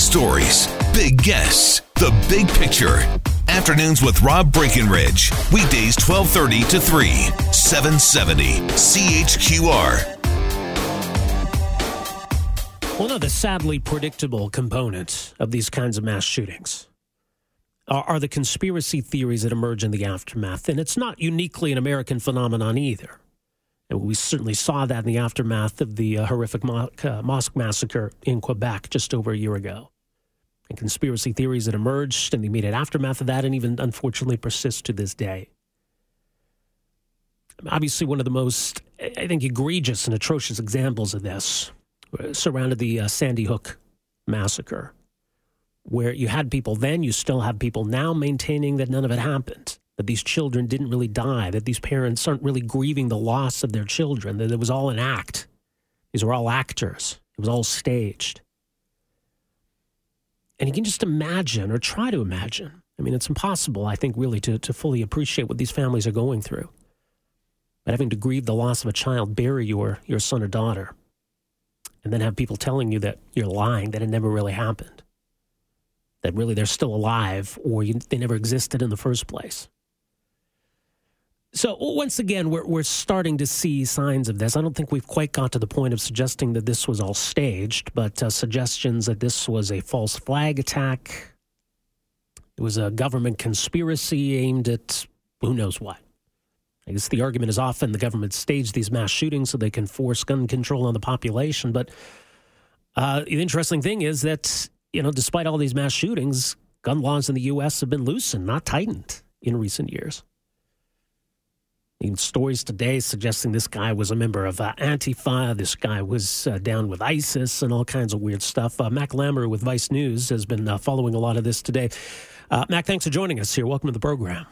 stories, big guests, the big picture. Afternoons with Rob Breckenridge. Weekdays 1230 to 3, 770 CHQR. One of the sadly predictable components of these kinds of mass shootings are, are the conspiracy theories that emerge in the aftermath. And it's not uniquely an American phenomenon either. And we certainly saw that in the aftermath of the uh, horrific mo- uh, mosque massacre in Quebec just over a year ago. And conspiracy theories that emerged in the immediate aftermath of that and even unfortunately persist to this day. Obviously, one of the most, I think, egregious and atrocious examples of this surrounded the uh, Sandy Hook massacre, where you had people then, you still have people now maintaining that none of it happened, that these children didn't really die, that these parents aren't really grieving the loss of their children, that it was all an act. These were all actors, it was all staged. And you can just imagine or try to imagine. I mean, it's impossible, I think, really, to, to fully appreciate what these families are going through. But having to grieve the loss of a child, bury your, your son or daughter, and then have people telling you that you're lying, that it never really happened, that really they're still alive or you, they never existed in the first place. So once again, we're we're starting to see signs of this. I don't think we've quite got to the point of suggesting that this was all staged, but uh, suggestions that this was a false flag attack. It was a government conspiracy aimed at who knows what. I guess the argument is often the government staged these mass shootings so they can force gun control on the population. But uh, the interesting thing is that, you know, despite all these mass shootings, gun laws in the U.S. have been loosened, not tightened in recent years. In stories today suggesting this guy was a member of uh, Antifa, this guy was uh, down with ISIS, and all kinds of weird stuff. Uh, Mack Lamoureux with Vice News has been uh, following a lot of this today. Uh, Mack, thanks for joining us here. Welcome to the program.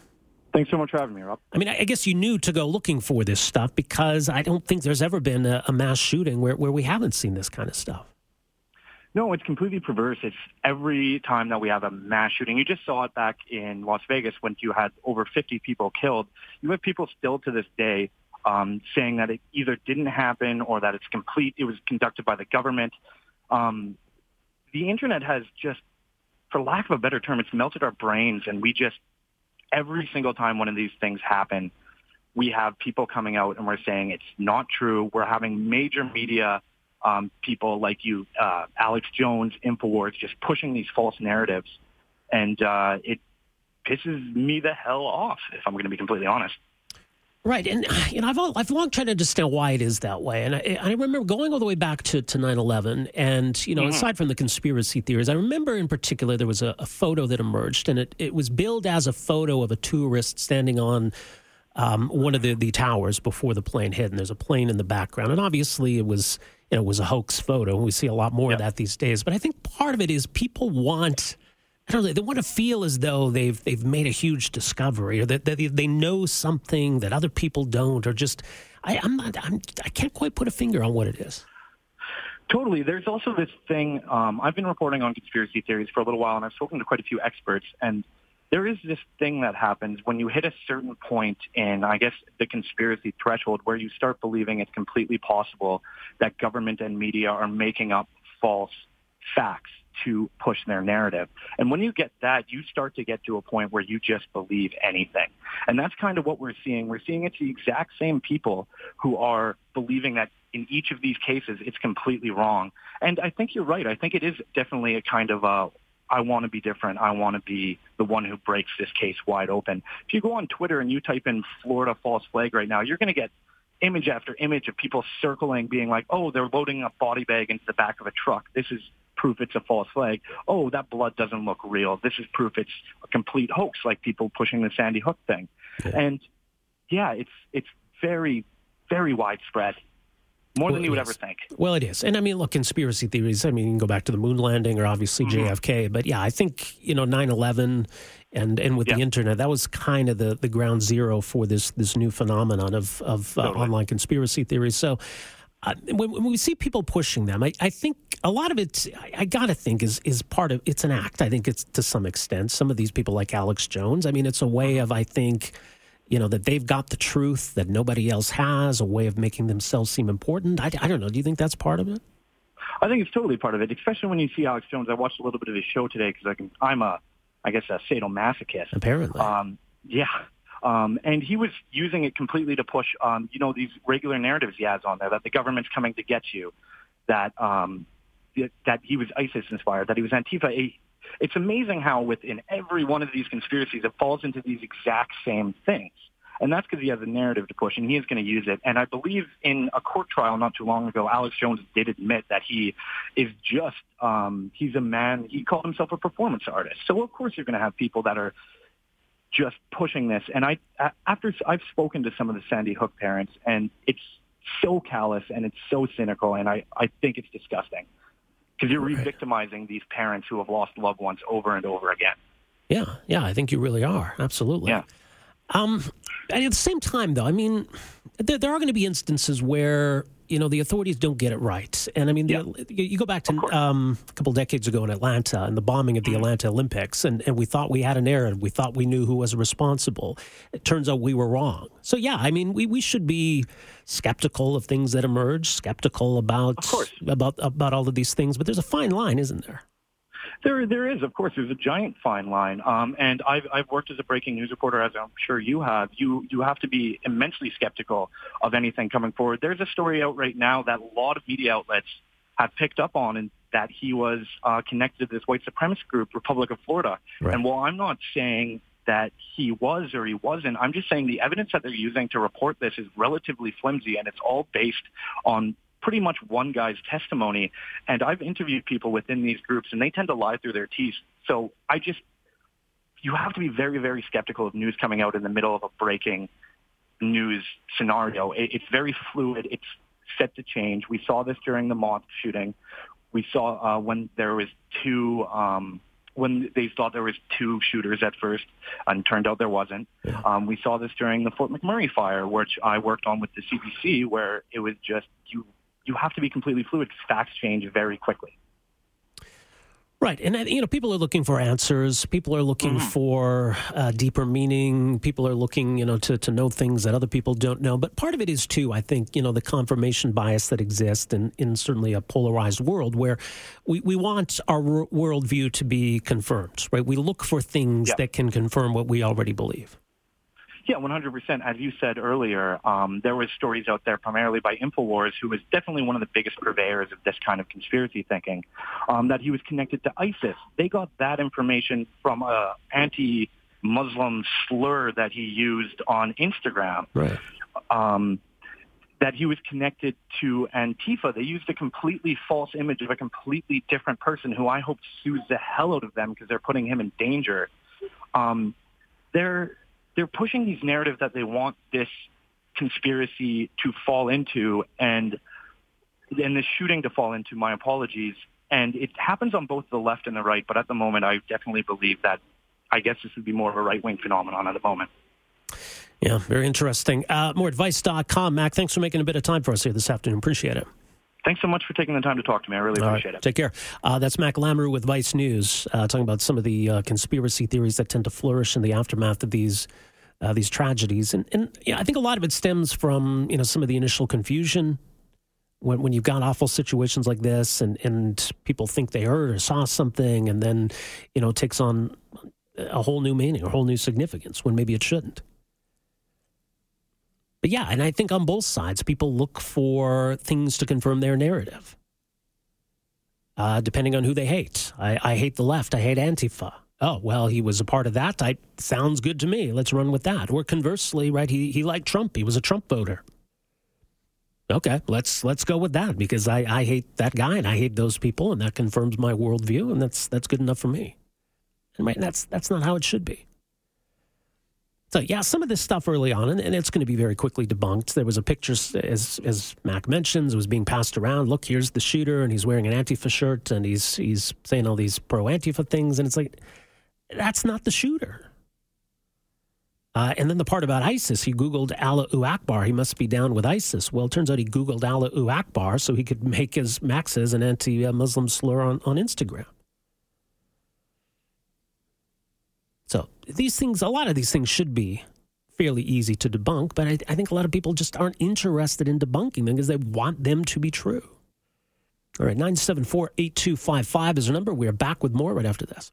Thanks so much for having me, Rob. I mean, I guess you knew to go looking for this stuff because I don't think there's ever been a, a mass shooting where, where we haven't seen this kind of stuff. No, it's completely perverse. It's every time that we have a mass shooting. You just saw it back in Las Vegas when you had over 50 people killed. You have people still to this day um, saying that it either didn't happen or that it's complete. It was conducted by the government. Um, the internet has just, for lack of a better term, it's melted our brains, and we just every single time one of these things happen, we have people coming out and we're saying it's not true. We're having major media um, people like you, uh, Alex Jones, Infowars, just pushing these false narratives, and uh, it pisses me the hell off. If I'm going to be completely honest. Right, and you know, I've all, I've long tried to understand why it is that way, and I, I remember going all the way back to to 9/11, and you know, mm-hmm. aside from the conspiracy theories, I remember in particular there was a, a, photo that emerged, and it it was billed as a photo of a tourist standing on. Um, one of the, the towers before the plane hit, and there's a plane in the background, and obviously it was you know it was a hoax photo. We see a lot more yep. of that these days, but I think part of it is people want I don't know. They want to feel as though they've they've made a huge discovery, or that, that they know something that other people don't, or just I, I'm not. I'm, I can't quite put a finger on what it is. Totally. There's also this thing. Um, I've been reporting on conspiracy theories for a little while, and I've spoken to quite a few experts. And there is this thing that happens when you hit a certain point in, I guess, the conspiracy threshold, where you start believing it's completely possible that government and media are making up false facts to push their narrative. And when you get that, you start to get to a point where you just believe anything. And that's kind of what we're seeing. We're seeing it's the exact same people who are believing that in each of these cases, it's completely wrong. And I think you're right. I think it is definitely a kind of a, I want to be different. I want to be the one who breaks this case wide open. If you go on Twitter and you type in Florida false flag right now, you're going to get image after image of people circling, being like, oh, they're loading a body bag into the back of a truck. This is proof it's a false flag. Oh, that blood doesn't look real. This is proof it's a complete hoax, like people pushing the Sandy Hook thing. Yeah. And yeah, it's it's very very widespread. More well, than you would ever think. Well, it is. And I mean, look, conspiracy theories, I mean, you can go back to the moon landing or obviously mm-hmm. JFK. But yeah, I think, you know, 9 11 and, and with yeah. the internet, that was kind of the, the ground zero for this, this new phenomenon of, of uh, totally. online conspiracy theories. So uh, when, when, we see people pushing them, I, I think a lot of it, I, I got to think, is is part of it's an act. I think it's to some extent. Some of these people, like Alex Jones, I mean, it's a way of, I think, you know, that they've got the truth that nobody else has, a way of making themselves seem important. I, I don't know. Do you think that's part of it? I think it's totally part of it, especially when you see Alex Jones. I watched a little bit of his show today because I can, I'm a, I guess, a sadomasochist. Apparently. Um, yeah. Um, and he was using it completely to push, um, you know, these regular narratives he has on there that the government's coming to get you, that um, that he was ISIS inspired, that he was Antifa. It's amazing how within every one of these conspiracies it falls into these exact same things. And that's because he has a narrative to push, and he is going to use it. And I believe in a court trial not too long ago, Alex Jones did admit that he is just, um, he's a man, he called himself a performance artist. So of course you're going to have people that are just pushing this. And I, after I've spoken to some of the Sandy Hook parents, and it's so callous and it's so cynical, and I, I think it's disgusting because you're re-victimizing these parents who have lost loved ones over and over again. Yeah, yeah, I think you really are. Absolutely. Yeah. Um, at the same time, though, I mean, there, there are going to be instances where you know the authorities don't get it right, and I mean, yeah. the, you go back to um, a couple decades ago in Atlanta and the bombing of the mm-hmm. Atlanta Olympics, and, and we thought we had a narrative, we thought we knew who was responsible. It turns out we were wrong. So yeah, I mean, we, we should be skeptical of things that emerge, skeptical about about about all of these things, but there's a fine line, isn't there? There, there is, of course, there's a giant fine line. Um, and I've, I've worked as a breaking news reporter, as I'm sure you have. You, you have to be immensely skeptical of anything coming forward. There's a story out right now that a lot of media outlets have picked up on, and that he was uh, connected to this white supremacist group, Republic of Florida. Right. And while I'm not saying that he was or he wasn't. I'm just saying the evidence that they're using to report this is relatively flimsy, and it's all based on pretty much one guy's testimony. And I've interviewed people within these groups, and they tend to lie through their teeth. So I just, you have to be very, very skeptical of news coming out in the middle of a breaking news scenario. It's very fluid. It's set to change. We saw this during the mosque shooting. We saw uh, when there was two, um, when they thought there was two shooters at first, and turned out there wasn't. Yeah. Um, we saw this during the Fort McMurray fire, which I worked on with the CBC, where it was just you you have to be completely fluid facts change very quickly. Right, and uh, you know, people are looking for answers. People are looking mm-hmm. for uh, deeper meaning. People are looking, you know, to to know things that other people don't know. But part of it is too, I think, you know, the confirmation bias that exists in, in certainly a polarized world where we, we want our worldview to be confirmed. Right, we look for things that can confirm what we already believe. Yeah, 100%. As you said earlier, um, there was stories out there primarily by InfoWars, who was definitely one of the biggest purveyors of this kind of conspiracy thinking, um, that he was connected to ISIS. They got that information from a anti-Muslim slur that he used on Instagram. Right. Um, that he was connected to Antifa. They used a completely false image of a completely different person who I hope sues the hell out of them because they're putting him in danger. Um, they're they're pushing these narratives that they want this conspiracy to fall into and and this shooting to fall into. My apologies. And it happens on both the left and the right, but at the moment, I definitely believe that. I guess this would be more of a right wing phenomenon at the moment. Yeah, very interesting. Uh, moreadvice.com. Mack, thanks for making a bit of time for us here this afternoon. Appreciate it. Thanks so much for taking the time to talk to me. I really appreciate right. it. Take care. Uh, that's Mack Lamoureux with Vice News, uh, talking about some of the uh, conspiracy theories that tend to flourish in the aftermath of these uh, these tragedies. And, and I think a lot of it stems from you know some of the initial confusion when when you've got awful situations like this, and and people think they heard or saw something, and then you know takes on a whole new meaning, a whole new significance when maybe it shouldn't. But yeah, and I think on both sides, people look for things to confirm their narrative. Uh, depending on who they hate. I, I hate the left. I hate Antifa oh well he was a part of that. I, sounds good to me. Let's run with that. Or conversely right he, he liked trump. He was a trump voter. Okay let's let's go with that because I, I hate that guy and i hate those people and that confirms my worldview and that's that's good enough for me. And right that's that's not how it should be. So yeah, some of this stuff early on, and, and, it's going to be very quickly debunked. There was a picture, as as Mack mentions, it was being passed around. Look, here's the shooter, and he's wearing an Antifa shirt, and he's he's saying all these pro Antifa things, and it's like, that's not the shooter. Uh, and then the part about ISIS, he Googled Allahu Akbar. He must be down with ISIS. Well, it turns out he Googled Allahu Akbar so he could make his Maxes an anti Muslim slur on, on Instagram. So these things, a lot of these things should be fairly easy to debunk, but I, I think a lot of people just aren't interested in debunking them because they want them to be true. All right, 974 8255 is the number. We are back with more right after this.